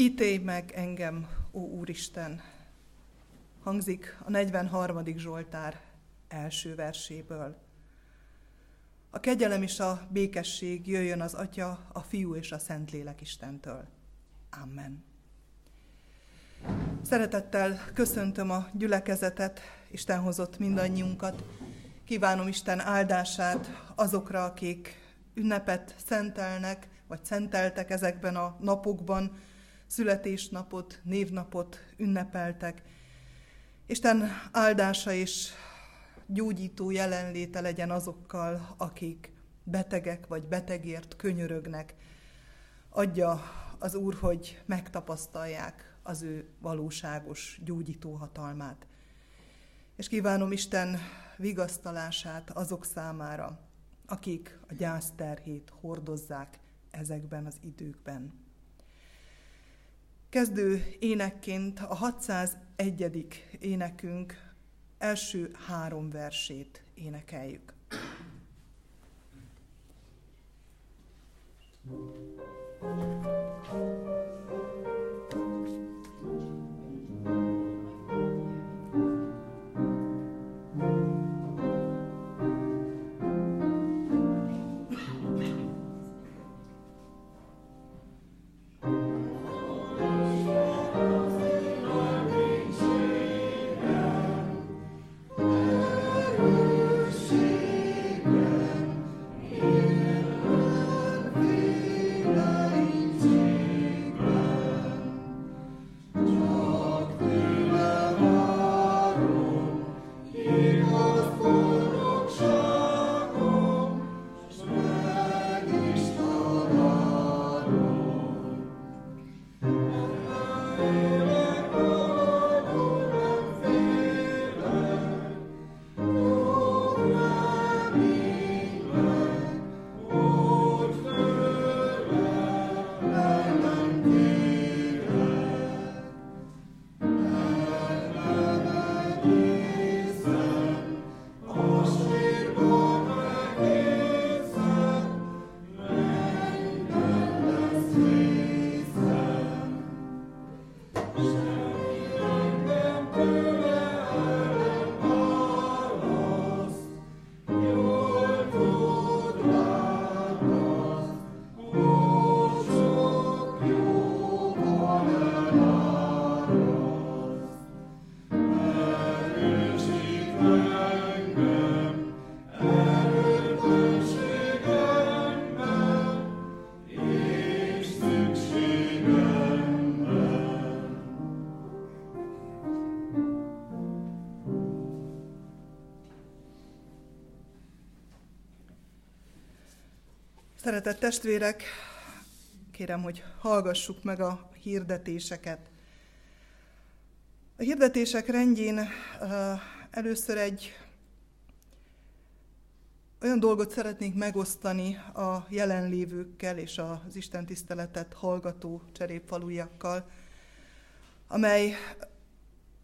Ítélj meg engem, ó Úristen! Hangzik a 43. Zsoltár első verséből. A kegyelem és a békesség jöjjön az Atya, a Fiú és a Szentlélek Istentől. Amen. Szeretettel köszöntöm a gyülekezetet, Isten hozott mindannyiunkat. Kívánom Isten áldását azokra, akik ünnepet szentelnek, vagy szenteltek ezekben a napokban, születésnapot, névnapot ünnepeltek. Isten áldása és gyógyító jelenléte legyen azokkal, akik betegek vagy betegért könyörögnek. Adja az Úr, hogy megtapasztalják az ő valóságos gyógyító hatalmát. És kívánom Isten vigasztalását azok számára, akik a gyászterhét hordozzák ezekben az időkben. Kezdő énekként a 601. énekünk első három versét énekeljük. Szeretett testvérek, kérem, hogy hallgassuk meg a hirdetéseket. A hirdetések rendjén először egy olyan dolgot szeretnénk megosztani a jelenlévőkkel és az Isten tiszteletet hallgató cserépfalujakkal, amely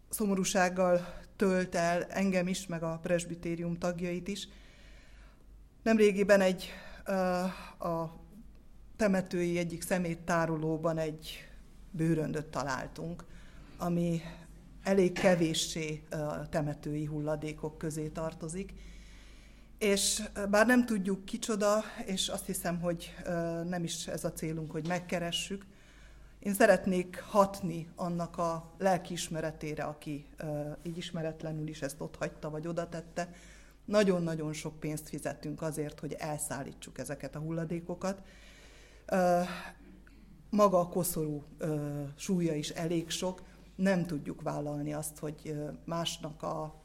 szomorúsággal tölt el engem is, meg a presbitérium tagjait is. Nemrégiben egy a temetői egyik szeméttárolóban egy bőröndöt találtunk, ami elég kevéssé temetői hulladékok közé tartozik. És bár nem tudjuk kicsoda, és azt hiszem, hogy nem is ez a célunk, hogy megkeressük, én szeretnék hatni annak a lelkiismeretére, aki így ismeretlenül is ezt ott hagyta, vagy oda tette, nagyon-nagyon sok pénzt fizetünk azért, hogy elszállítsuk ezeket a hulladékokat. Maga a koszorú súlya is elég sok, nem tudjuk vállalni azt, hogy másnak a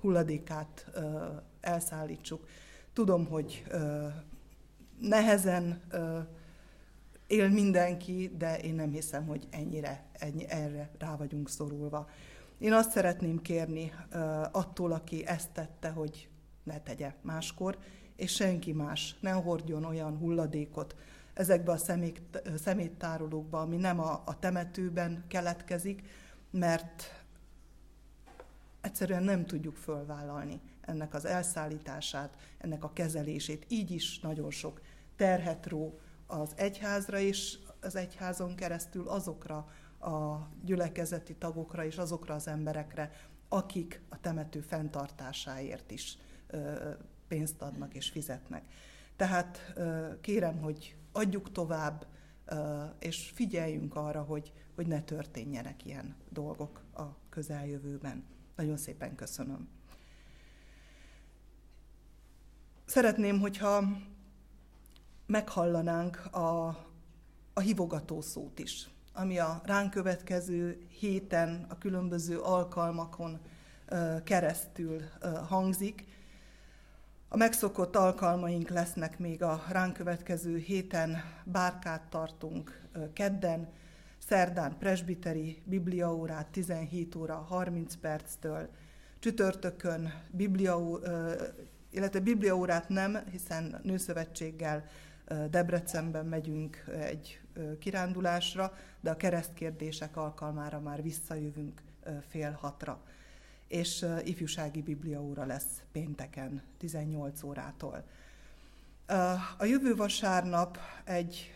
hulladékát elszállítsuk. Tudom, hogy nehezen él mindenki, de én nem hiszem, hogy ennyire, ennyi, erre rá vagyunk szorulva. Én azt szeretném kérni attól, aki ezt tette, hogy ne tegye máskor, és senki más ne hordjon olyan hulladékot ezekbe a szemét, szeméttárolókba, ami nem a, a temetőben keletkezik, mert egyszerűen nem tudjuk fölvállalni ennek az elszállítását, ennek a kezelését. Így is nagyon sok terhet ró az egyházra, és az egyházon keresztül azokra a gyülekezeti tagokra és azokra az emberekre, akik a temető fenntartásáért is pénzt adnak és fizetnek. Tehát kérem, hogy adjuk tovább, és figyeljünk arra, hogy, hogy ne történjenek ilyen dolgok a közeljövőben. Nagyon szépen köszönöm. Szeretném, hogyha meghallanánk a, a hívogató szót is, ami a ránk következő héten, a különböző alkalmakon keresztül hangzik. A megszokott alkalmaink lesznek még a ránk következő héten, bárkát tartunk kedden, szerdán presbiteri bibliaórát 17 óra 30 perctől, csütörtökön biblia, illetve bibliaórát nem, hiszen nőszövetséggel Debrecenben megyünk egy kirándulásra, de a keresztkérdések alkalmára már visszajövünk fél hatra. És ifjúsági bibliaóra lesz pénteken 18 órától. A jövő vasárnap egy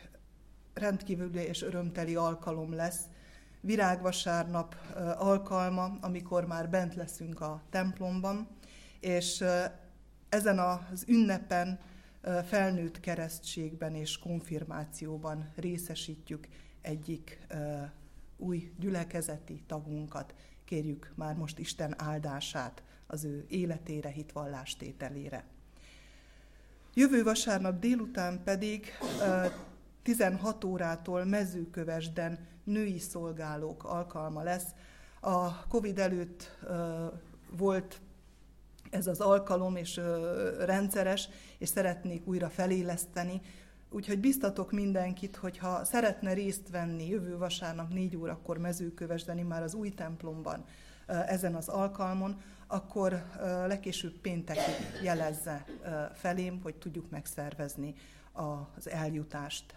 rendkívüli és örömteli alkalom lesz, virágvasárnap alkalma, amikor már bent leszünk a templomban, és ezen az ünnepen felnőtt keresztségben és konfirmációban részesítjük egyik új gyülekezeti tagunkat. Kérjük már most Isten áldását az ő életére, hitvallástételére. Jövő vasárnap délután pedig 16 órától mezőkövesden női szolgálók alkalma lesz. A Covid előtt volt ez az alkalom, és rendszeres, és szeretnék újra feléleszteni. Úgyhogy biztatok mindenkit, hogy ha szeretne részt venni jövő vasárnap négy órakor mezőkövesdeni már az új templomban ezen az alkalmon, akkor legkésőbb péntekig jelezze felém, hogy tudjuk megszervezni az eljutást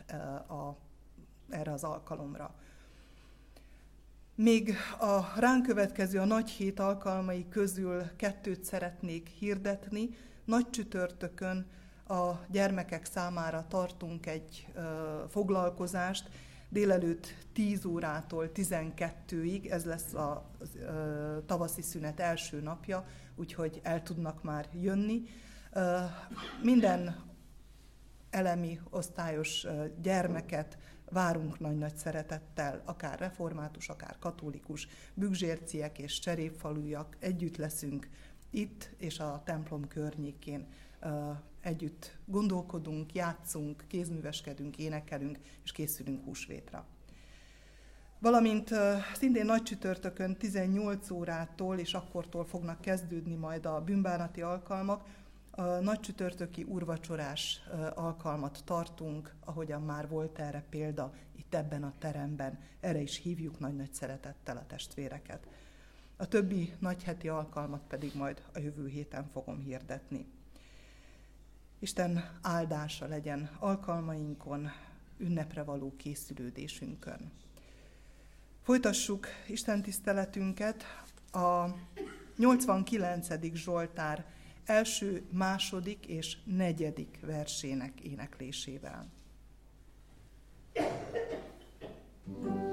a, erre az alkalomra. Még a ránk következő a nagy hét alkalmai közül kettőt szeretnék hirdetni. Nagy csütörtökön a gyermekek számára tartunk egy ö, foglalkozást, délelőtt 10 órától 12-ig, ez lesz a ö, tavaszi szünet első napja, úgyhogy el tudnak már jönni. Ö, minden elemi osztályos gyermeket várunk nagy-nagy szeretettel, akár református, akár katolikus, bügzsérciek és cserépfalujak, együtt leszünk itt és a templom környékén. Együtt gondolkodunk, játszunk, kézműveskedünk, énekelünk, és készülünk húsvétra. Valamint szintén nagy csütörtökön 18 órától és akkortól fognak kezdődni majd a bűnbánati alkalmak, a nagy csütörtöki urvacsorás alkalmat tartunk, ahogyan már volt erre példa itt ebben a teremben. Erre is hívjuk nagy-nagy szeretettel a testvéreket. A többi nagyheti alkalmat pedig majd a jövő héten fogom hirdetni. Isten áldása legyen alkalmainkon, ünnepre való készülődésünkön. Folytassuk Isten tiszteletünket a 89. Zsoltár első, második és negyedik versének éneklésével. thank you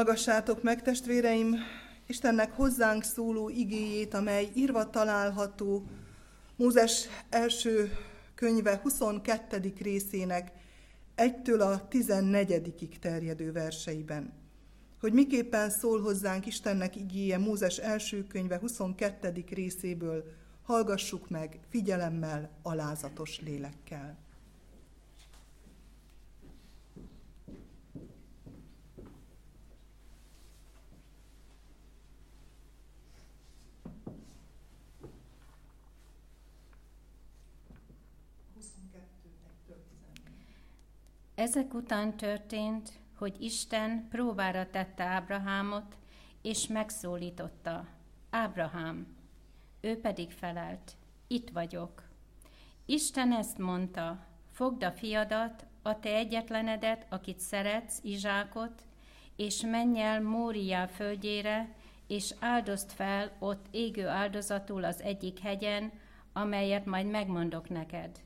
Hallgassátok meg, testvéreim, Istennek hozzánk szóló igéjét, amely írva található Mózes első könyve 22. részének 1-től a 14 terjedő verseiben. Hogy miképpen szól hozzánk Istennek igéje Mózes első könyve 22. részéből, hallgassuk meg figyelemmel, alázatos lélekkel. Ezek után történt, hogy Isten próbára tette Ábrahámot, és megszólította, Ábrahám. Ő pedig felelt, itt vagyok. Isten ezt mondta, fogd a fiadat, a te egyetlenedet, akit szeretsz, Izsákot, és menj el Móriá földjére, és áldozd fel ott égő áldozatul az egyik hegyen, amelyet majd megmondok neked.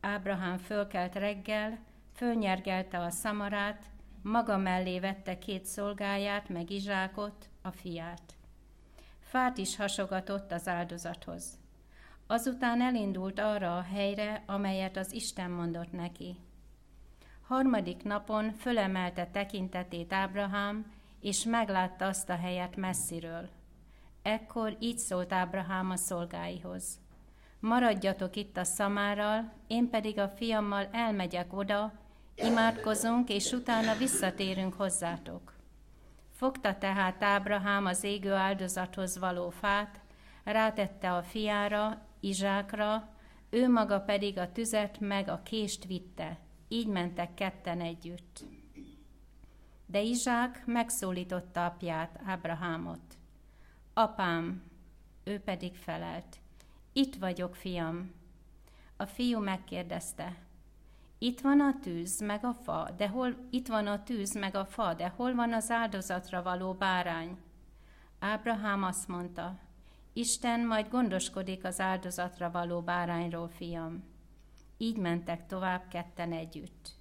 Ábrahám fölkelt reggel, fölnyergelte a szamarát, maga mellé vette két szolgáját, meg Izsákot, a fiát. Fát is hasogatott az áldozathoz. Azután elindult arra a helyre, amelyet az Isten mondott neki. Harmadik napon fölemelte tekintetét Ábrahám, és meglátta azt a helyet messziről. Ekkor így szólt Ábrahám a szolgáihoz. Maradjatok itt a szamárral, én pedig a fiammal elmegyek oda, Imádkozunk, és utána visszatérünk hozzátok. Fogta tehát Ábrahám az égő áldozathoz való fát, rátette a fiára, Izsákra, ő maga pedig a tüzet meg a kést vitte. Így mentek ketten együtt. De Izsák megszólította apját, Ábrahámot. Apám, ő pedig felelt. Itt vagyok, fiam. A fiú megkérdezte, itt van a tűz, meg a fa, de hol itt van a tűz, meg a fa, de hol van az áldozatra való bárány? Ábrahám azt mondta, Isten majd gondoskodik az áldozatra való bárányról, fiam. Így mentek tovább ketten együtt.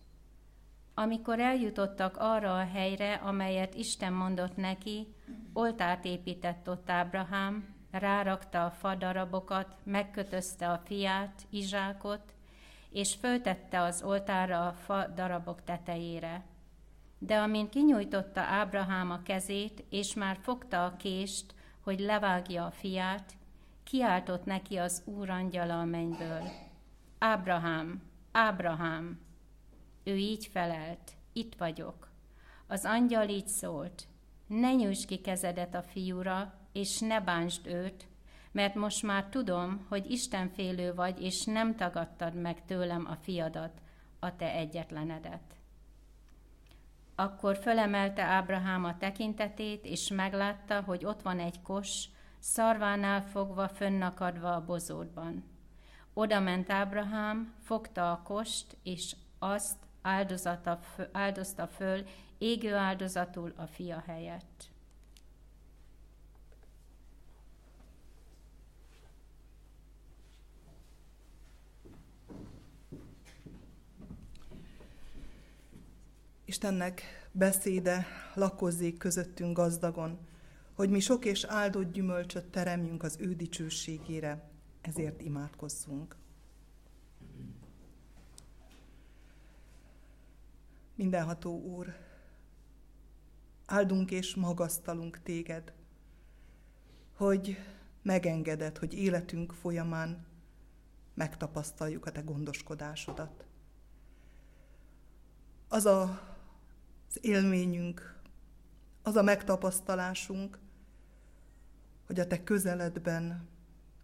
Amikor eljutottak arra a helyre, amelyet Isten mondott neki, oltárt épített ott Ábrahám, rárakta a fadarabokat, megkötözte a fiát, Izsákot, és föltette az oltára a fa darabok tetejére. De amint kinyújtotta Ábrahám a kezét, és már fogta a kést, hogy levágja a fiát, kiáltott neki az Úr angyala a mennyből. Ábrahám, Ábrahám! Ő így felelt, itt vagyok. Az angyal így szólt, ne nyújts ki kezedet a fiúra, és ne bántsd őt, mert most már tudom, hogy Istenfélő vagy, és nem tagadtad meg tőlem a fiadat, a te egyetlenedet. Akkor fölemelte Ábrahám a tekintetét, és meglátta, hogy ott van egy kos, szarvánál fogva fönnakadva a bozótban. Oda ment Ábrahám, fogta a kost, és azt áldozata, áldozta föl égő áldozatul a fia helyett. Istennek beszéde lakozzék közöttünk gazdagon, hogy mi sok és áldott gyümölcsöt teremjünk az ő dicsőségére. ezért imádkozzunk. Mindenható Úr, áldunk és magasztalunk téged, hogy megengeded, hogy életünk folyamán megtapasztaljuk a te gondoskodásodat. Az a, az élményünk, az a megtapasztalásunk, hogy a te közeledben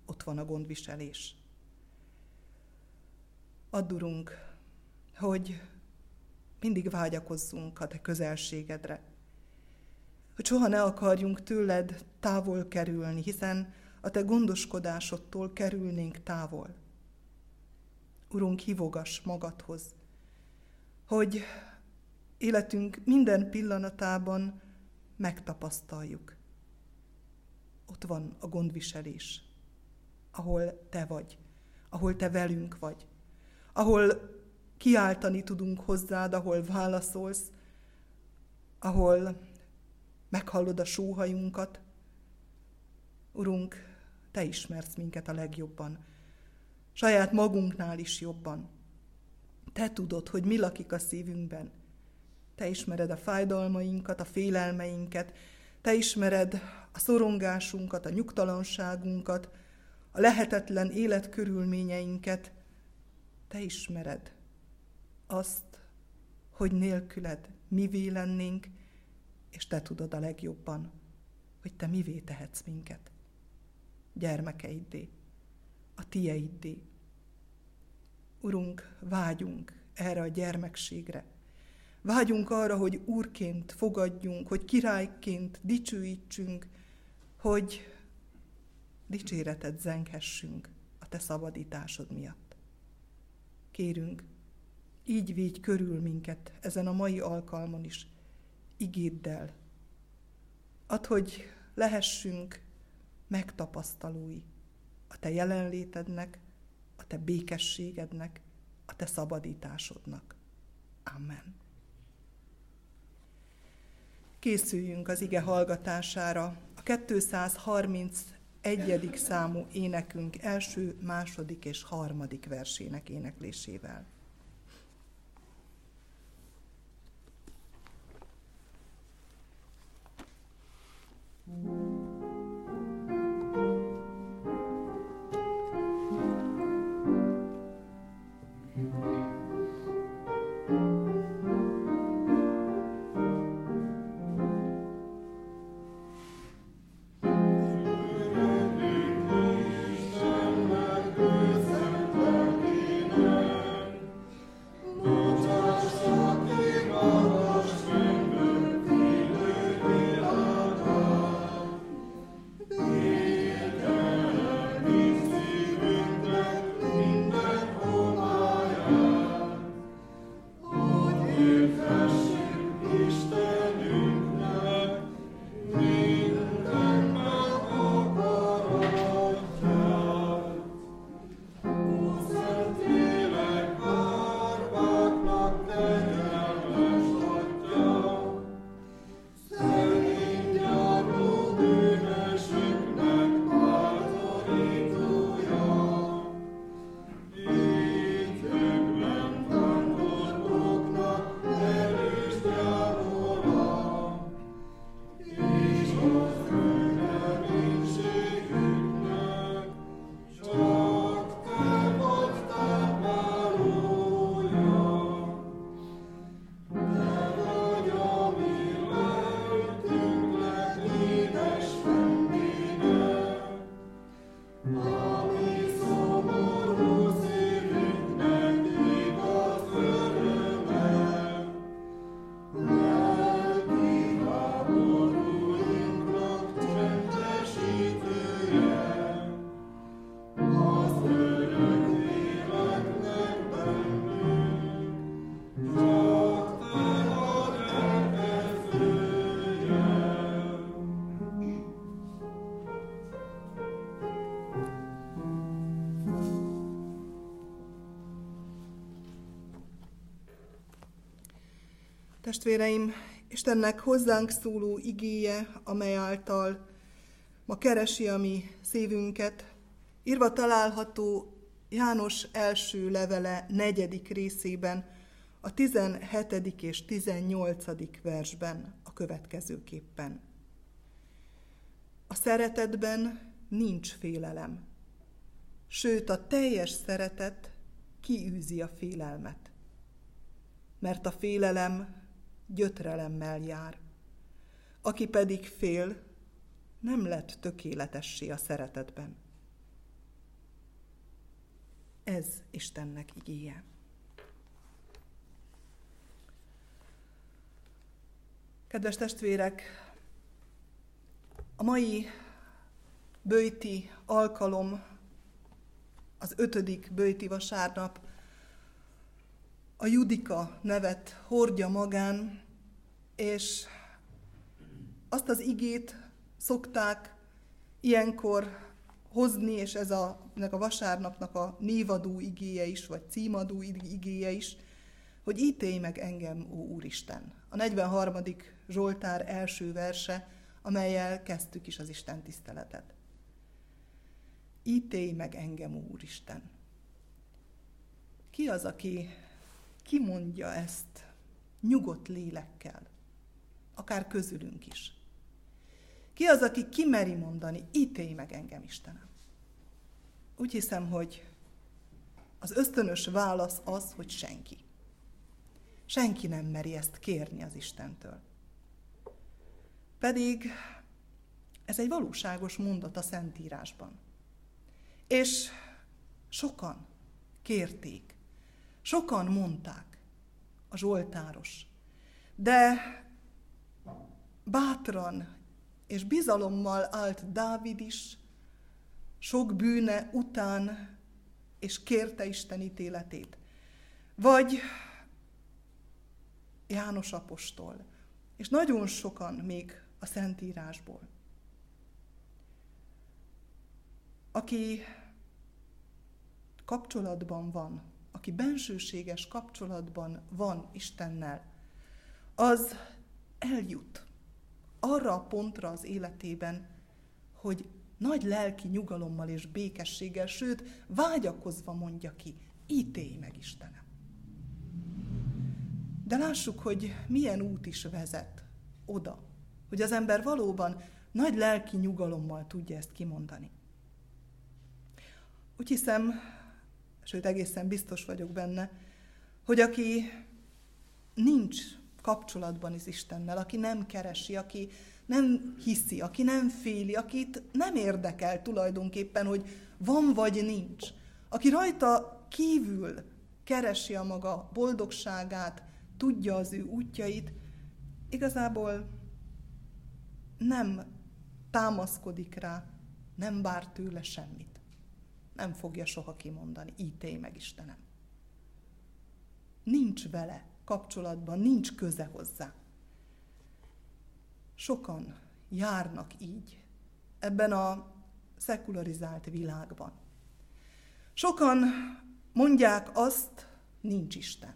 ott van a gondviselés. Addurunk, hogy mindig vágyakozzunk a te közelségedre, hogy soha ne akarjunk tőled távol kerülni, hiszen a te gondoskodásodtól kerülnénk távol. Urunk, hívogass magadhoz, hogy életünk minden pillanatában megtapasztaljuk. Ott van a gondviselés, ahol te vagy, ahol te velünk vagy, ahol kiáltani tudunk hozzád, ahol válaszolsz, ahol meghallod a sóhajunkat. Urunk, te ismersz minket a legjobban, saját magunknál is jobban. Te tudod, hogy mi lakik a szívünkben. Te ismered a fájdalmainkat, a félelmeinket, te ismered a szorongásunkat, a nyugtalanságunkat, a lehetetlen életkörülményeinket. Te ismered azt, hogy nélküled mivé lennénk, és te tudod a legjobban, hogy te mivé tehetsz minket. Gyermekeiddé, a tieiddé. Urunk, vágyunk erre a gyermekségre. Vágyunk arra, hogy úrként fogadjunk, hogy királyként dicsőítsünk, hogy dicséretet zenghessünk a te szabadításod miatt. Kérünk, így védj körül minket ezen a mai alkalmon is, igéddel. Add, hogy lehessünk megtapasztalói a te jelenlétednek, a te békességednek, a te szabadításodnak. Amen. Készüljünk az ige hallgatására a 231. számú énekünk első, második és harmadik versének éneklésével. Testvéreim, Istennek hozzánk szóló igéje, amely által ma keresi a mi szívünket, Írva található János első levele negyedik részében, a 17. és 18. versben a következőképpen. A szeretetben nincs félelem, sőt a teljes szeretet kiűzi a félelmet, mert a félelem gyötrelemmel jár. Aki pedig fél, nem lett tökéletessé a szeretetben. Ez Istennek igéje. Kedves testvérek, a mai bőti alkalom, az ötödik bőti vasárnap, a Judika nevet hordja magán, és azt az igét szokták ilyenkor hozni, és ez a, ennek a vasárnapnak a névadó igéje is, vagy címadó igéje is, hogy ítélj meg engem, ó Úristen. A 43. Zsoltár első verse, amelyel kezdtük is az Isten tiszteletet. Ítélj meg engem, ó Úristen. Ki az, aki kimondja ezt nyugodt lélekkel, akár közülünk is? Ki az, aki kimeri mondani, ítélj meg engem, Istenem? Úgy hiszem, hogy az ösztönös válasz az, hogy senki. Senki nem meri ezt kérni az Istentől. Pedig ez egy valóságos mondat a Szentírásban. És sokan kérték, sokan mondták a Zsoltáros, de bátran és bizalommal állt Dávid is, sok bűne után, és kérte Isten ítéletét. Vagy János apostol, és nagyon sokan még a Szentírásból. Aki kapcsolatban van, aki bensőséges kapcsolatban van Istennel, az eljut arra a pontra az életében, hogy nagy lelki nyugalommal és békességgel, sőt, vágyakozva mondja ki, ítélj meg Istenem. De lássuk, hogy milyen út is vezet oda, hogy az ember valóban nagy lelki nyugalommal tudja ezt kimondani. Úgy hiszem, sőt egészen biztos vagyok benne, hogy aki nincs kapcsolatban is Istennel, aki nem keresi, aki nem hiszi, aki nem féli, akit nem érdekel tulajdonképpen, hogy van vagy nincs, aki rajta kívül keresi a maga boldogságát, tudja az ő útjait, igazából nem támaszkodik rá, nem vár tőle semmit. Nem fogja soha kimondani, ítélj meg Istenem. Nincs vele kapcsolatban, nincs köze hozzá. Sokan járnak így ebben a szekularizált világban. Sokan mondják azt, nincs Isten.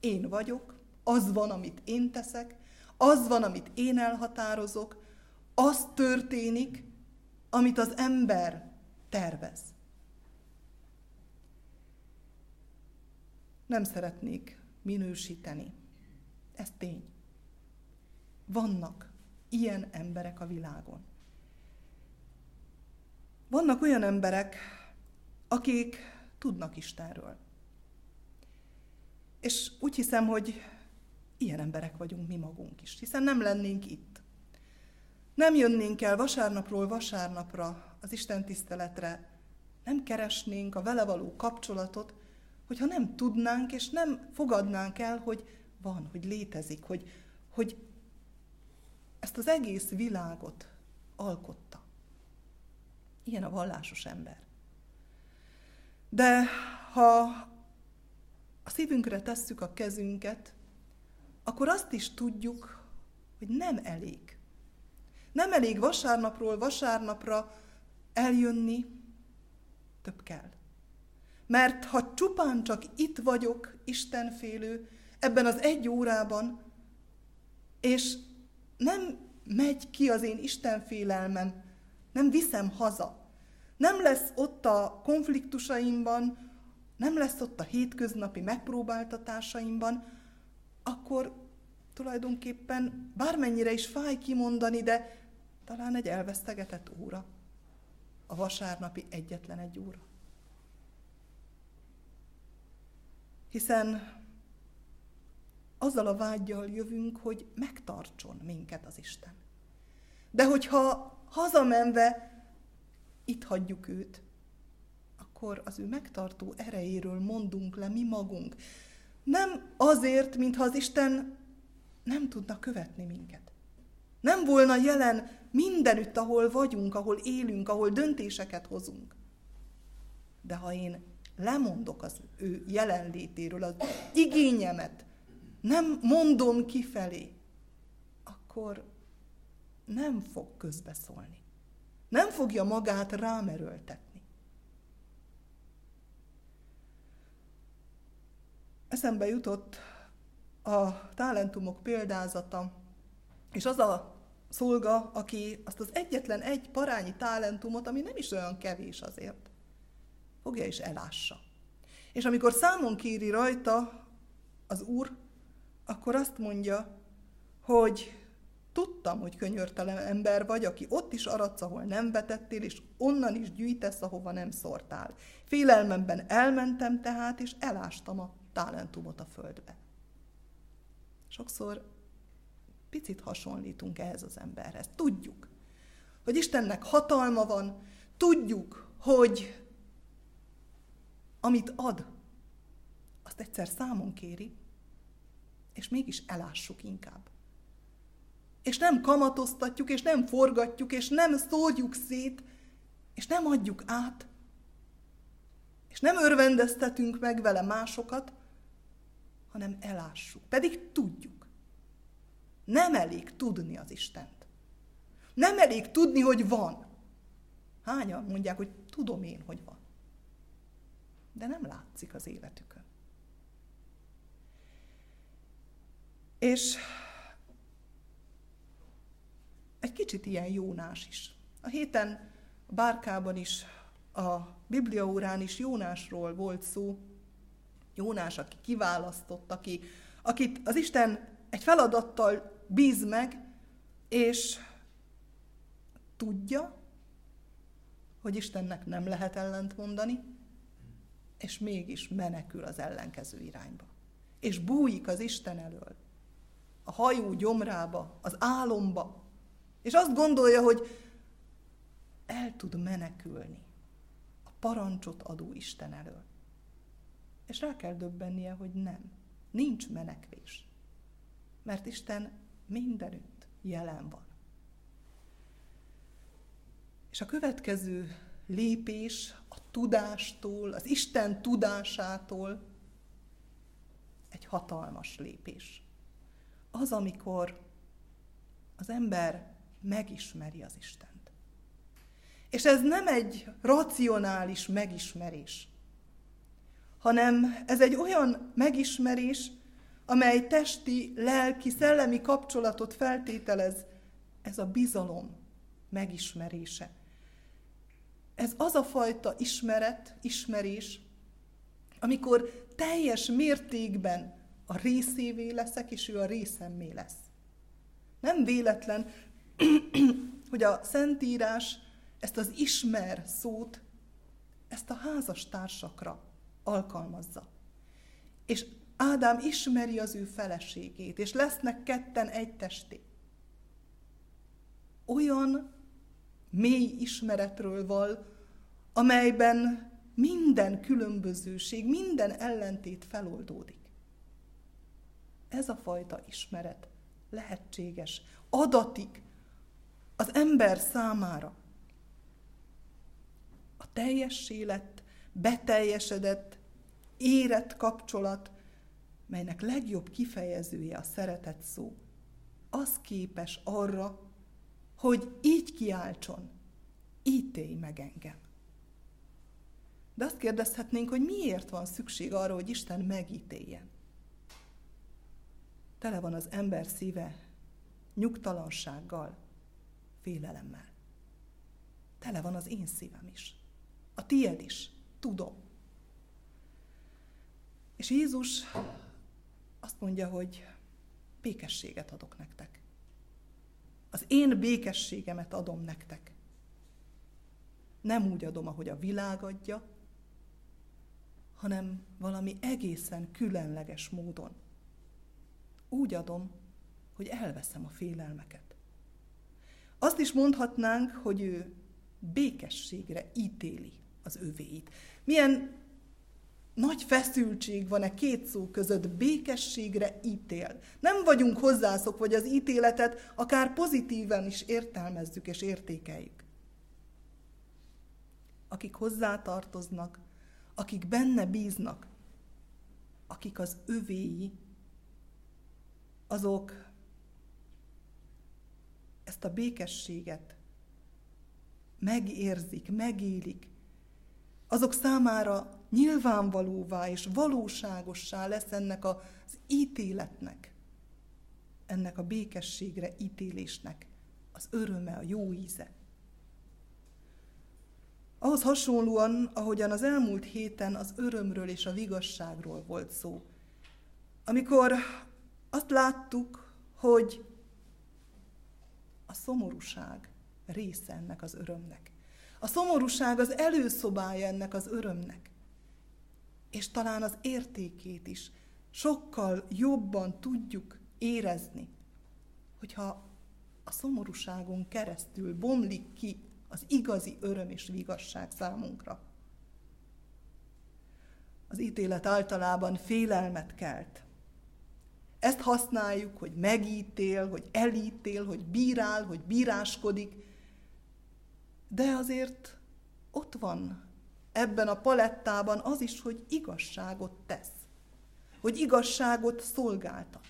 Én vagyok, az van, amit én teszek, az van, amit én elhatározok, az történik, amit az ember tervez. Nem szeretnék minősíteni. Ez tény. Vannak ilyen emberek a világon. Vannak olyan emberek, akik tudnak Istenről. És úgy hiszem, hogy ilyen emberek vagyunk mi magunk is, hiszen nem lennénk itt. Nem jönnénk el vasárnapról vasárnapra az Isten tiszteletre, nem keresnénk a vele való kapcsolatot, hogyha nem tudnánk és nem fogadnánk el, hogy van, hogy létezik, hogy, hogy ezt az egész világot alkotta. Ilyen a vallásos ember. De ha a szívünkre tesszük a kezünket, akkor azt is tudjuk, hogy nem elég. Nem elég vasárnapról vasárnapra eljönni, több kell. Mert ha csupán csak itt vagyok, Istenfélő, ebben az egy órában, és nem megy ki az én Istenfélelmem nem viszem haza, nem lesz ott a konfliktusaimban, nem lesz ott a hétköznapi megpróbáltatásaimban, akkor tulajdonképpen bármennyire is fáj kimondani, de talán egy elvesztegetett óra. A vasárnapi egyetlen egy óra. Hiszen azzal a vágyjal jövünk, hogy megtartson minket az Isten. De hogyha hazamenve itt hagyjuk őt, akkor az ő megtartó erejéről mondunk le mi magunk. Nem azért, mintha az Isten nem tudna követni minket. Nem volna jelen mindenütt, ahol vagyunk, ahol élünk, ahol döntéseket hozunk. De ha én lemondok az ő jelenlétéről, az igényemet, nem mondom kifelé, akkor nem fog közbeszólni. Nem fogja magát rámerőltetni. Eszembe jutott a talentumok példázata, és az a szolga, aki azt az egyetlen egy parányi talentumot, ami nem is olyan kevés azért, fogja és elássa. És amikor számon kéri rajta az úr, akkor azt mondja, hogy tudtam, hogy könyörtelen ember vagy, aki ott is aradsz, ahol nem vetettél, és onnan is gyűjtesz, ahova nem szortál. Félelmemben elmentem tehát, és elástam a talentumot a földbe. Sokszor picit hasonlítunk ehhez az emberhez. Tudjuk, hogy Istennek hatalma van, tudjuk, hogy amit ad, azt egyszer számon kéri, és mégis elássuk inkább. És nem kamatoztatjuk, és nem forgatjuk, és nem szórjuk szét, és nem adjuk át, és nem örvendeztetünk meg vele másokat, hanem elássuk. Pedig tudjuk. Nem elég tudni az Istent. Nem elég tudni, hogy van. Hányan mondják, hogy tudom én, hogy van. De nem látszik az életükön. És egy kicsit ilyen Jónás is. A héten bárkában is, a Bibliaórán is Jónásról volt szó, Jónás, aki kiválasztott, aki, akit az Isten egy feladattal bíz meg, és tudja, hogy Istennek nem lehet ellent mondani, és mégis menekül az ellenkező irányba. És bújik az Isten elől, a hajó gyomrába, az álomba, és azt gondolja, hogy el tud menekülni a parancsot adó Isten elől. És rá kell döbbennie, hogy nem. Nincs menekvés. Mert Isten mindenütt jelen van. És a következő lépés a tudástól, az Isten tudásától egy hatalmas lépés. Az, amikor az ember megismeri az Istent. És ez nem egy racionális megismerés, hanem ez egy olyan megismerés, amely testi, lelki, szellemi kapcsolatot feltételez, ez a bizalom megismerése. Ez az a fajta ismeret, ismerés, amikor teljes mértékben a részévé leszek, és ő a részemmé lesz. Nem véletlen, hogy a Szentírás ezt az ismer szót, ezt a házastársakra alkalmazza. És Ádám ismeri az ő feleségét, és lesznek ketten egy testé. Olyan mély ismeretről val, amelyben minden különbözőség, minden ellentét feloldódik. Ez a fajta ismeret lehetséges, adatik az ember számára. A teljes élet beteljesedett, érett kapcsolat, melynek legjobb kifejezője a szeretet szó, az képes arra, hogy így kiáltson, ítélj meg engem. De azt kérdezhetnénk, hogy miért van szükség arra, hogy Isten megítéljen. Tele van az ember szíve nyugtalansággal, félelemmel. tele van az én szívem is. A tied is. Tudom. És Jézus azt mondja, hogy békességet adok nektek. Az én békességemet adom nektek. Nem úgy adom, ahogy a világ adja, hanem valami egészen különleges módon. Úgy adom, hogy elveszem a félelmeket. Azt is mondhatnánk, hogy ő békességre ítéli az övéit. Milyen nagy feszültség van-e két szó között, békességre ítél. Nem vagyunk hozzászok, vagy az ítéletet akár pozitíven is értelmezzük és értékeljük. Akik hozzátartoznak, akik benne bíznak, akik az övéi, azok ezt a békességet megérzik, megélik, azok számára nyilvánvalóvá és valóságossá lesz ennek az ítéletnek, ennek a békességre ítélésnek az öröme, a jó íze. Ahhoz hasonlóan, ahogyan az elmúlt héten az örömről és a vigasságról volt szó. Amikor azt láttuk, hogy a szomorúság része ennek az örömnek. A szomorúság az előszobája ennek az örömnek. És talán az értékét is sokkal jobban tudjuk érezni, hogyha a szomorúságon keresztül bomlik ki az igazi öröm és vigasság számunkra. Az ítélet általában félelmet kelt. Ezt használjuk, hogy megítél, hogy elítél, hogy bírál, hogy bíráskodik, de azért ott van ebben a palettában az is, hogy igazságot tesz, hogy igazságot szolgáltat.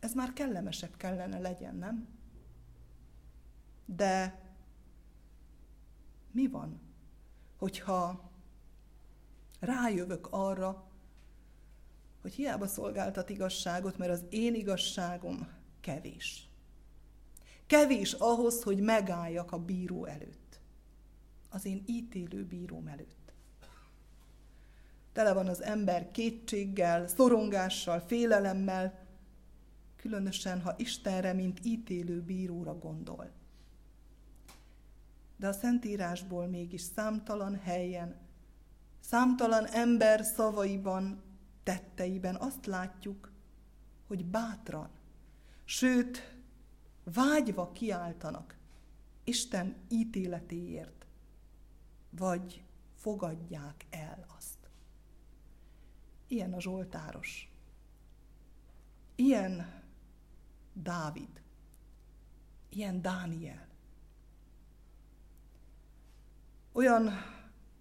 Ez már kellemesebb kellene legyen, nem? De mi van, hogyha rájövök arra, hogy hiába szolgáltat igazságot, mert az én igazságom kevés. Kevés ahhoz, hogy megálljak a bíró előtt. Az én ítélő bíróm előtt. Tele van az ember kétséggel, szorongással, félelemmel, különösen, ha Istenre, mint ítélő bíróra gondol. De a Szentírásból mégis számtalan helyen, számtalan ember szavaiban, tetteiben azt látjuk, hogy bátran, sőt, vágyva kiáltanak Isten ítéletéért, vagy fogadják el azt. Ilyen a Zsoltáros. Ilyen Dávid. Ilyen Dániel. Olyan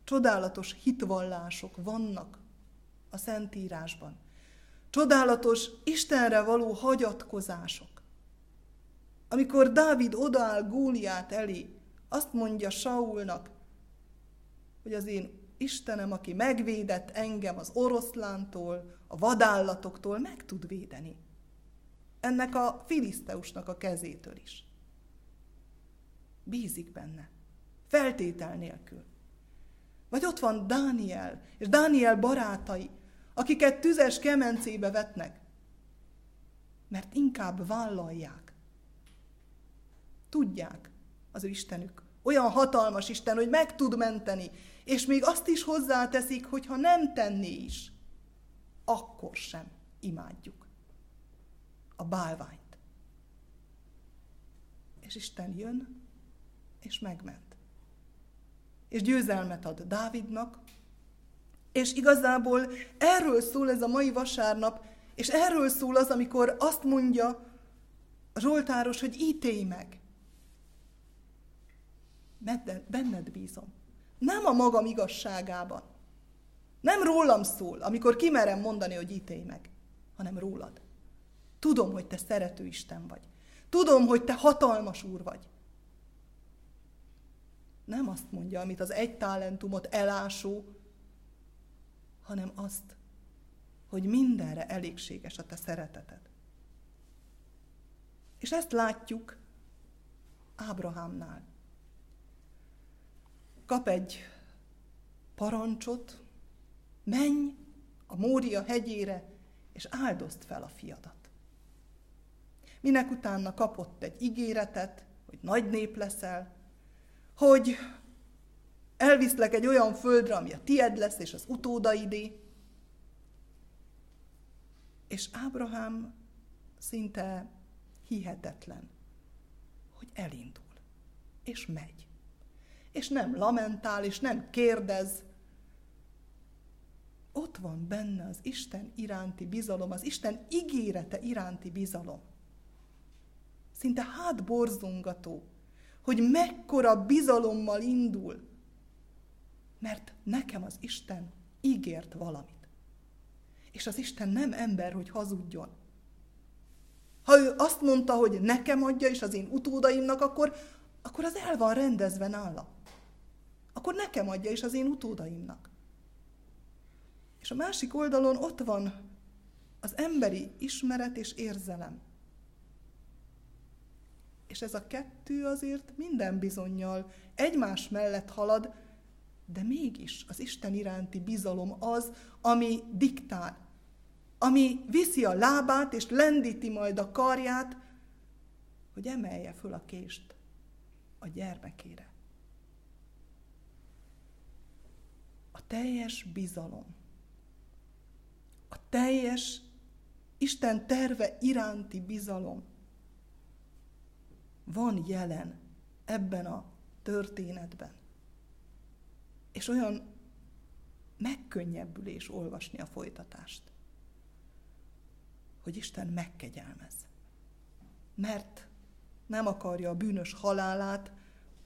csodálatos hitvallások vannak a Szentírásban. Csodálatos Istenre való hagyatkozások. Amikor Dávid odaáll Góliát elé, azt mondja Saulnak, hogy az én Istenem, aki megvédett engem az oroszlántól, a vadállatoktól, meg tud védeni. Ennek a filiszteusnak a kezétől is. Bízik benne. Feltétel nélkül. Vagy ott van Dániel, és Dániel barátai, akiket tüzes kemencébe vetnek, mert inkább vállalják, Tudják az ő Istenük. Olyan hatalmas Isten, hogy meg tud menteni, és még azt is hozzáteszik, hogy ha nem tenné is, akkor sem imádjuk a bálványt. És Isten jön, és megment. És győzelmet ad Dávidnak, és igazából erről szól ez a mai vasárnap, és erről szól az, amikor azt mondja a Zsoltáros, hogy ítélj meg benned bízom. Nem a magam igazságában. Nem rólam szól, amikor kimerem mondani, hogy ítélj meg, hanem rólad. Tudom, hogy te szerető Isten vagy. Tudom, hogy te hatalmas úr vagy. Nem azt mondja, amit az egy talentumot elásó, hanem azt, hogy mindenre elégséges a te szereteted. És ezt látjuk Ábrahámnál. Kap egy parancsot, menj a Mória hegyére, és áldozd fel a fiadat. Minek utána kapott egy ígéretet, hogy nagy nép leszel, hogy elviszlek egy olyan földre, ami a tied lesz, és az utódaidé. És Ábrahám szinte hihetetlen, hogy elindul, és megy. És nem lamentál, és nem kérdez. Ott van benne az Isten iránti bizalom, az Isten ígérete iránti bizalom. Szinte hátborzongató, hogy mekkora bizalommal indul, mert nekem az Isten ígért valamit. És az Isten nem ember, hogy hazudjon. Ha ő azt mondta, hogy nekem adja, és az én utódaimnak, akkor, akkor az el van rendezve nála. Akkor nekem adja, és az én utódaimnak. És a másik oldalon ott van az emberi ismeret és érzelem. És ez a kettő azért minden bizonyal egymás mellett halad, de mégis az Isten iránti bizalom az, ami diktál, ami viszi a lábát és lendíti majd a karját, hogy emelje föl a kést a gyermekére. A teljes bizalom, a teljes Isten terve iránti bizalom van jelen ebben a történetben. És olyan megkönnyebbülés olvasni a folytatást, hogy Isten megkegyelmez. Mert nem akarja a bűnös halálát,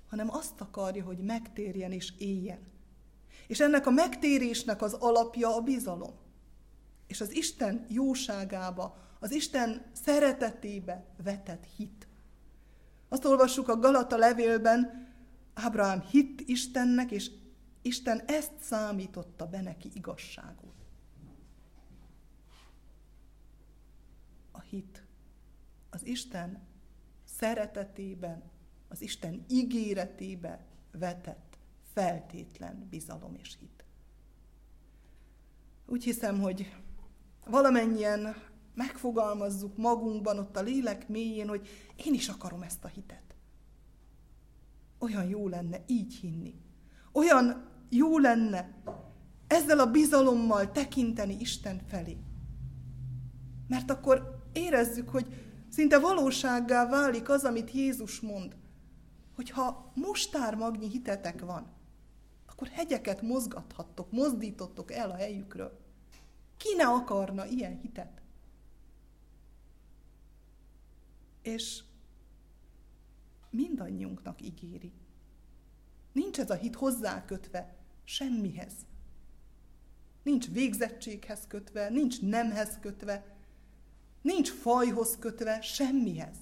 hanem azt akarja, hogy megtérjen és éljen. És ennek a megtérésnek az alapja a bizalom. És az Isten jóságába, az Isten szeretetébe vetett hit. Azt olvassuk a Galata levélben, Ábrahám hitt Istennek, és Isten ezt számította be neki igazságul. A hit az Isten szeretetében, az Isten ígéretébe vetett feltétlen bizalom és hit. Úgy hiszem, hogy valamennyien megfogalmazzuk magunkban ott a lélek mélyén, hogy én is akarom ezt a hitet. Olyan jó lenne így hinni. Olyan jó lenne ezzel a bizalommal tekinteni Isten felé. Mert akkor érezzük, hogy szinte valósággá válik az, amit Jézus mond, hogy ha mostármagnyi hitetek van, akkor hegyeket mozgathattok, mozdítottok el a helyükről. Ki ne akarna ilyen hitet? És mindannyiunknak ígéri. Nincs ez a hit hozzákötve semmihez. Nincs végzettséghez kötve, nincs nemhez kötve, nincs fajhoz kötve, semmihez.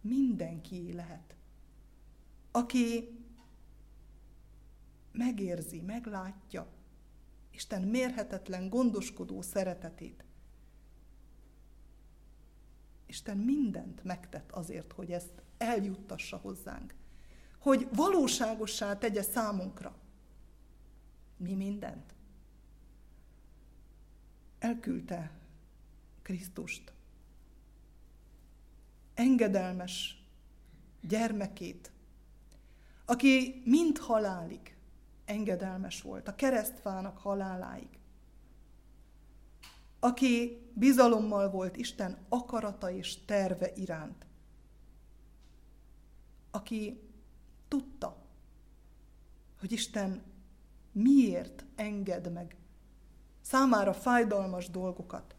Mindenki lehet. Aki megérzi, meglátja Isten mérhetetlen, gondoskodó szeretetét. Isten mindent megtett azért, hogy ezt eljuttassa hozzánk hogy valóságossá tegye számunkra. Mi mindent? Elküldte Krisztust. Engedelmes gyermekét, aki mind halálig engedelmes volt, a keresztfának haláláig. Aki bizalommal volt Isten akarata és terve iránt. Aki Tudta, hogy Isten miért enged meg számára fájdalmas dolgokat.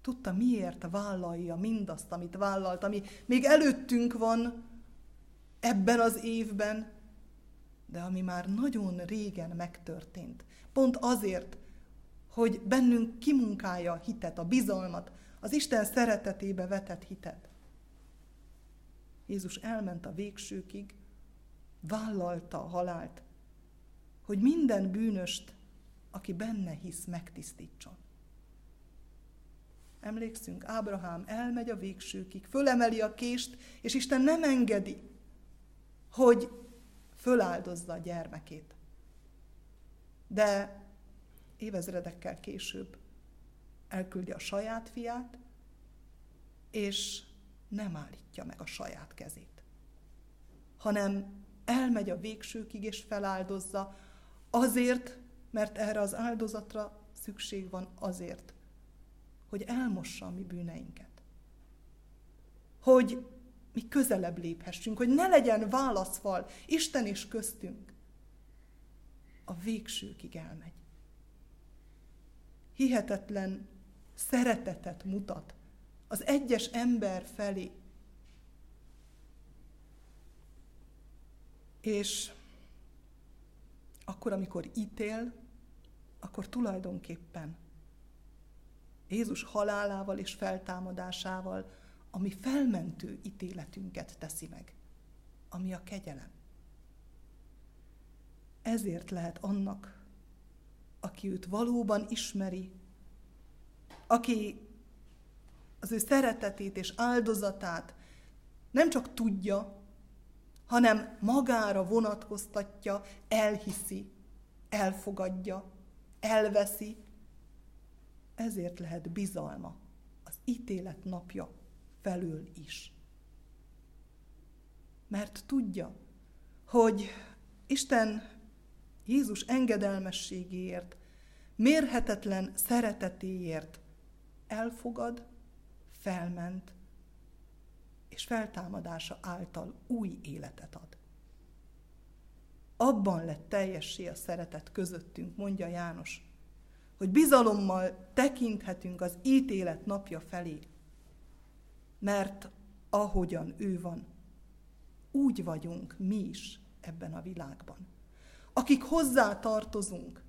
Tudta, miért vállalja mindazt, amit vállalt, ami még előttünk van ebben az évben, de ami már nagyon régen megtörtént. Pont azért, hogy bennünk kimunkálja a hitet, a bizalmat, az Isten szeretetébe vetett hitet. Jézus elment a végsőkig, vállalta a halált, hogy minden bűnöst, aki benne hisz, megtisztítson. Emlékszünk, Ábrahám elmegy a végsőkig, fölemeli a kést, és Isten nem engedi, hogy föláldozza a gyermekét. De évezredekkel később elküldi a saját fiát, és nem állítja meg a saját kezét, hanem elmegy a végsőkig és feláldozza, azért, mert erre az áldozatra szükség van azért, hogy elmossa a mi bűneinket. Hogy mi közelebb léphessünk, hogy ne legyen válaszfal Isten és köztünk. A végsőkig elmegy. Hihetetlen szeretetet mutat az egyes ember felé. És akkor, amikor ítél, akkor tulajdonképpen Jézus halálával és feltámadásával ami felmentő ítéletünket teszi meg, ami a kegyelem. Ezért lehet annak, aki őt valóban ismeri, aki az ő szeretetét és áldozatát nem csak tudja, hanem magára vonatkoztatja, elhiszi, elfogadja, elveszi, ezért lehet bizalma az ítélet napja felül is. Mert tudja, hogy Isten Jézus engedelmességéért, mérhetetlen szeretetéért elfogad, felment, és feltámadása által új életet ad. Abban lett teljessé a szeretet közöttünk, mondja János, hogy bizalommal tekinthetünk az ítélet napja felé, mert ahogyan ő van, úgy vagyunk mi is ebben a világban. Akik hozzá tartozunk,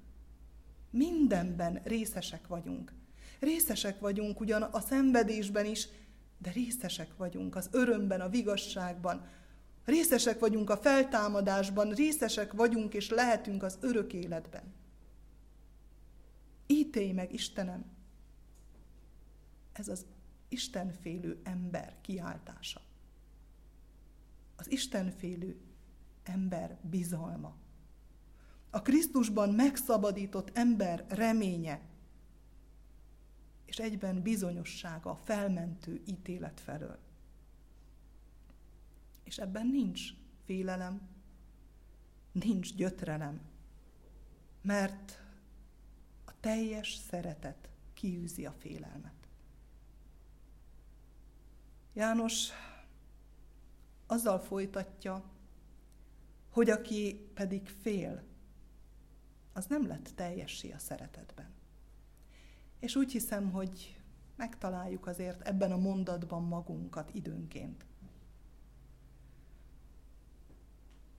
mindenben részesek vagyunk. Részesek vagyunk ugyan a szenvedésben is, de részesek vagyunk az örömben, a vigasságban, részesek vagyunk a feltámadásban, részesek vagyunk és lehetünk az örök életben. Ítélj meg, Istenem! Ez az istenfélő ember kiáltása. Az istenfélő ember bizalma. A Krisztusban megszabadított ember reménye, és egyben bizonyossága a felmentő ítélet felől. És ebben nincs félelem, nincs gyötrelem, mert a teljes szeretet kiűzi a félelmet. János azzal folytatja, hogy aki pedig fél, az nem lett teljessé a szeretetben. És úgy hiszem, hogy megtaláljuk azért ebben a mondatban magunkat időnként.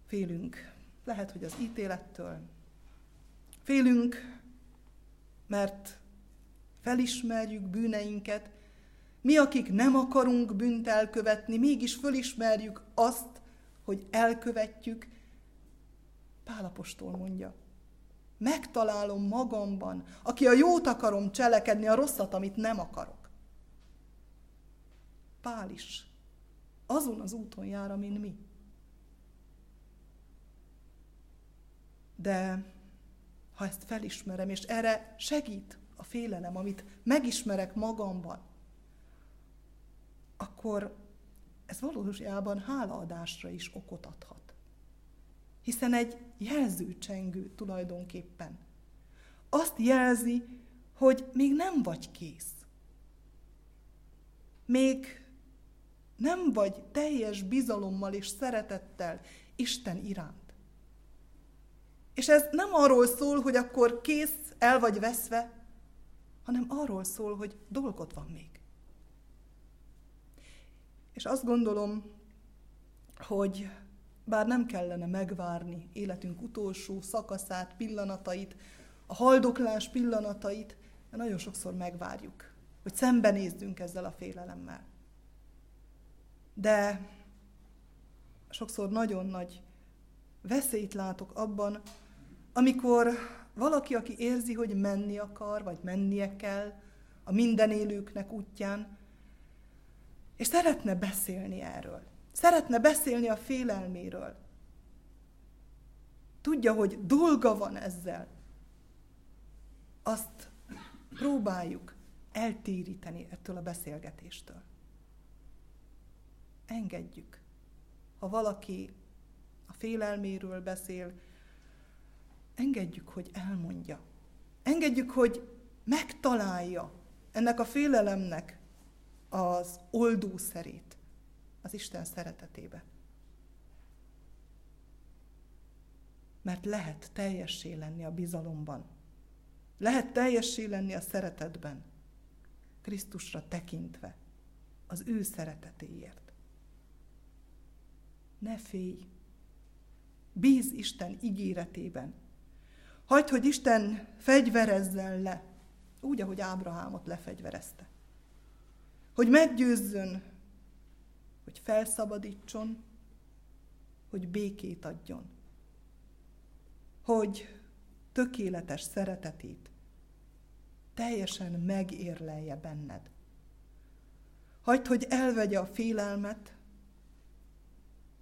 Félünk, lehet, hogy az ítélettől. Félünk, mert felismerjük bűneinket, mi, akik nem akarunk bűnt elkövetni, mégis fölismerjük azt, hogy elkövetjük. Pálapostól mondja, megtalálom magamban, aki a jót akarom cselekedni, a rosszat, amit nem akarok. Pál is azon az úton jár, amin mi. De ha ezt felismerem, és erre segít a félelem, amit megismerek magamban, akkor ez valójában hálaadásra is okot adhat. Hiszen egy jelzőcsengő tulajdonképpen. Azt jelzi, hogy még nem vagy kész. Még nem vagy teljes bizalommal és szeretettel Isten iránt. És ez nem arról szól, hogy akkor kész, el vagy veszve, hanem arról szól, hogy dolgod van még. És azt gondolom, hogy bár nem kellene megvárni életünk utolsó szakaszát, pillanatait, a haldoklás pillanatait, de nagyon sokszor megvárjuk, hogy szembenézzünk ezzel a félelemmel. De sokszor nagyon nagy veszélyt látok abban, amikor valaki, aki érzi, hogy menni akar, vagy mennie kell a minden élőknek útján, és szeretne beszélni erről. Szeretne beszélni a félelméről. tudja, hogy dolga van ezzel, azt próbáljuk eltéríteni ettől a beszélgetéstől. Engedjük. Ha valaki a félelméről beszél, engedjük, hogy elmondja. Engedjük, hogy megtalálja ennek a félelemnek az oldószerét az Isten szeretetébe. Mert lehet teljessé lenni a bizalomban. Lehet teljessé lenni a szeretetben. Krisztusra tekintve. Az ő szeretetéért. Ne félj! Bíz Isten ígéretében. Hagyd, hogy Isten fegyverezzen le, úgy, ahogy Ábrahámot lefegyverezte. Hogy meggyőzzön, hogy felszabadítson, hogy békét adjon. Hogy tökéletes szeretetét teljesen megérlelje benned. Hagyd, hogy elvegye a félelmet,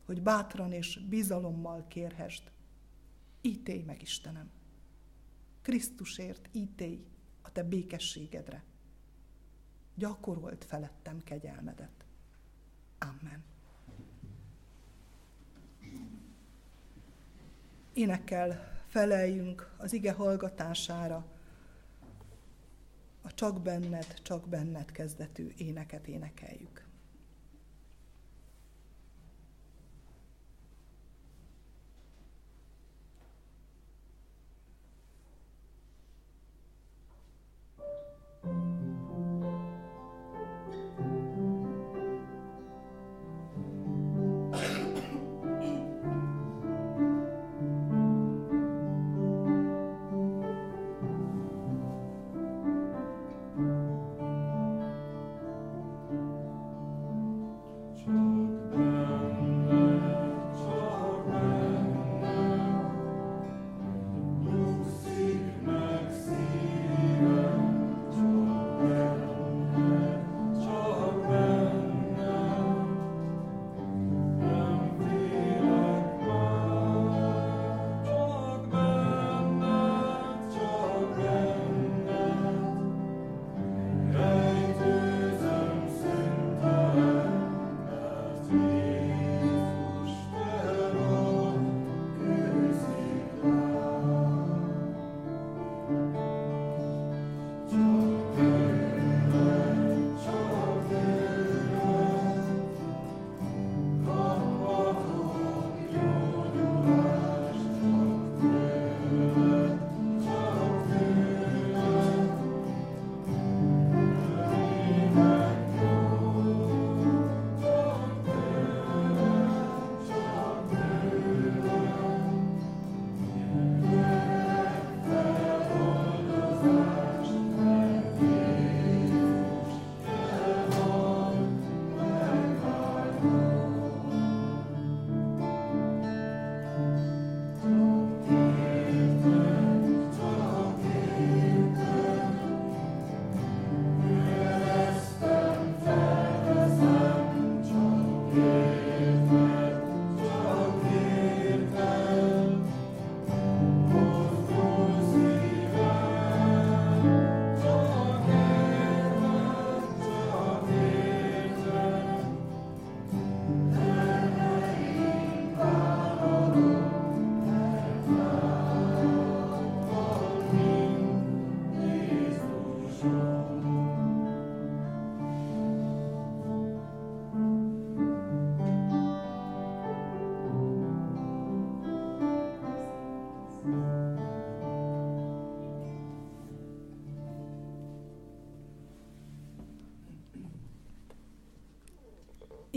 hogy bátran és bizalommal kérhesd. Ítélj meg, Istenem! Krisztusért ítélj a te békességedre. Gyakorolt felettem kegyelmedet. Amen. Énekkel feleljünk az ige hallgatására, a csak benned, csak benned kezdetű éneket énekeljük.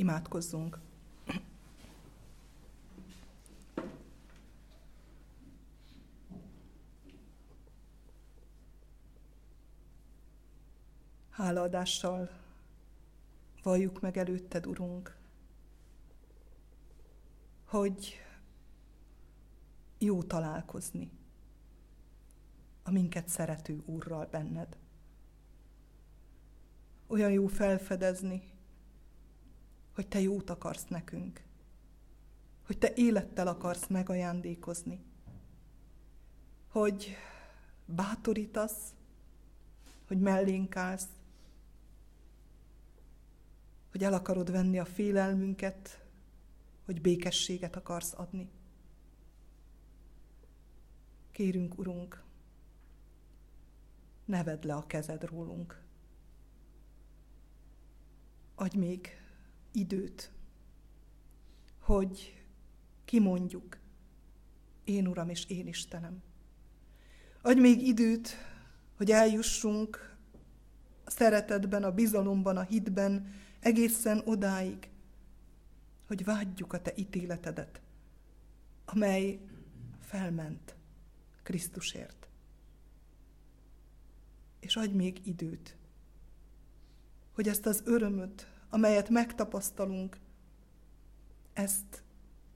Imádkozzunk! Hálaadással valljuk meg előtted, Urunk, hogy jó találkozni a minket szerető Úrral benned. Olyan jó felfedezni, hogy te jót akarsz nekünk, hogy te élettel akarsz megajándékozni, hogy bátorítasz, hogy mellénk állsz, hogy el akarod venni a félelmünket, hogy békességet akarsz adni. Kérünk, Urunk, ne vedd le a kezed rólunk. Adj még időt, hogy kimondjuk, én Uram és én Istenem. Adj még időt, hogy eljussunk a szeretetben, a bizalomban, a hitben, egészen odáig, hogy vágyjuk a Te ítéletedet, amely felment Krisztusért. És adj még időt, hogy ezt az örömöt, amelyet megtapasztalunk, ezt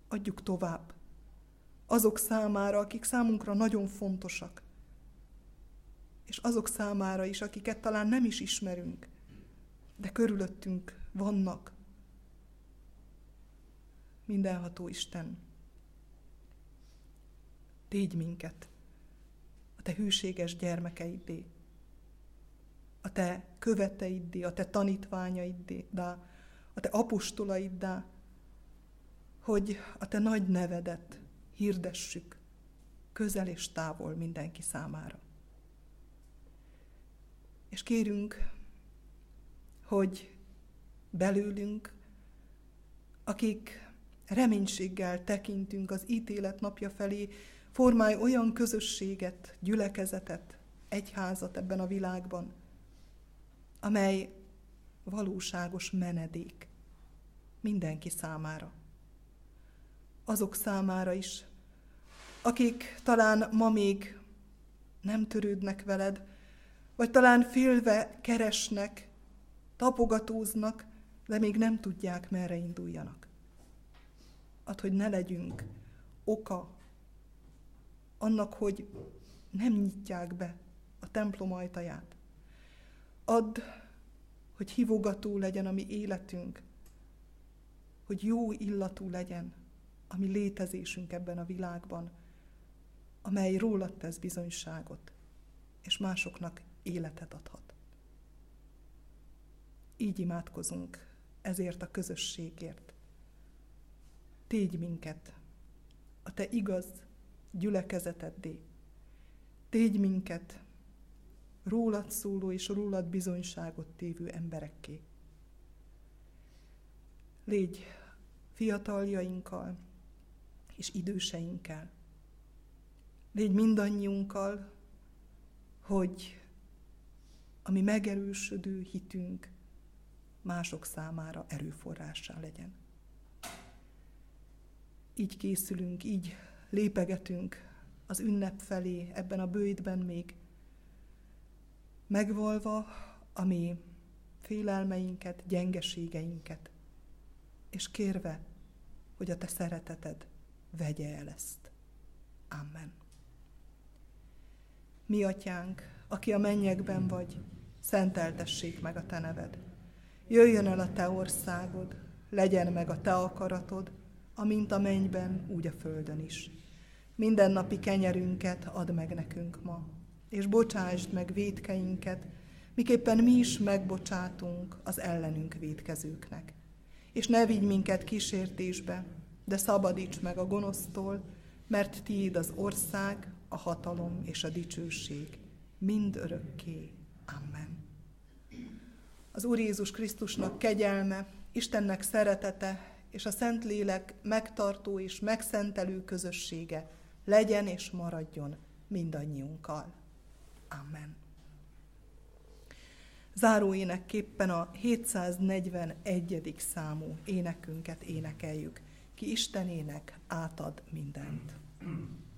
adjuk tovább azok számára, akik számunkra nagyon fontosak, és azok számára is, akiket talán nem is ismerünk, de körülöttünk vannak. Mindenható Isten, tégy minket a te hűséges gyermekeiddé, a te követeiddé, a te tanítványaiddé, a te apostolaiddá, hogy a te nagy nevedet hirdessük közel és távol mindenki számára. És kérünk, hogy belőlünk, akik reménységgel tekintünk az ítélet napja felé, formálj olyan közösséget, gyülekezetet, egyházat ebben a világban, amely valóságos menedék mindenki számára. Azok számára is, akik talán ma még nem törődnek veled, vagy talán félve keresnek, tapogatóznak, de még nem tudják, merre induljanak. Ad, hogy ne legyünk oka annak, hogy nem nyitják be a templom ajtaját. Add, hogy hívogató legyen a mi életünk, hogy jó illatú legyen a mi létezésünk ebben a világban, amely rólad tesz bizonyságot, és másoknak életet adhat. Így imádkozunk ezért a közösségért. Tégy minket a te igaz gyülekezeteddé. Tégy minket rólad szóló és rólad bizonyságot tévő emberekké. Légy fiataljainkkal és időseinkkel. Légy mindannyiunkkal, hogy a mi megerősödő hitünk mások számára erőforrássá legyen. Így készülünk, így lépegetünk az ünnep felé ebben a bőjtben még, megvalva a mi félelmeinket, gyengeségeinket, és kérve, hogy a te szereteted vegye el ezt. Amen. Mi atyánk, aki a mennyekben vagy, szenteltessék meg a te neved. Jöjjön el a te országod, legyen meg a te akaratod, amint a mennyben, úgy a földön is. Minden napi kenyerünket add meg nekünk ma, és bocsásd meg védkeinket, miképpen mi is megbocsátunk az ellenünk védkezőknek. És ne vigy minket kísértésbe, de szabadíts meg a gonosztól, mert tiéd az ország, a hatalom és a dicsőség, mind örökké. Amen. Az Úr Jézus Krisztusnak kegyelme, Istennek szeretete és a Szentlélek megtartó és megszentelő közössége legyen és maradjon mindannyiunkkal. Amen. Záró énekképpen a 741. számú énekünket énekeljük. Ki Istenének átad mindent. thank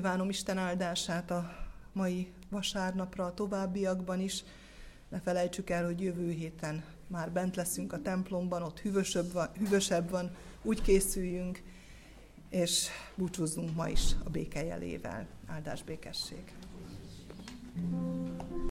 Kívánom Isten áldását a mai vasárnapra, a továbbiakban is. Ne felejtsük el, hogy jövő héten már bent leszünk a templomban, ott hűvösebb van, hűvösebb van úgy készüljünk, és búcsúzzunk ma is a béke jelével. Áldás békesség! thank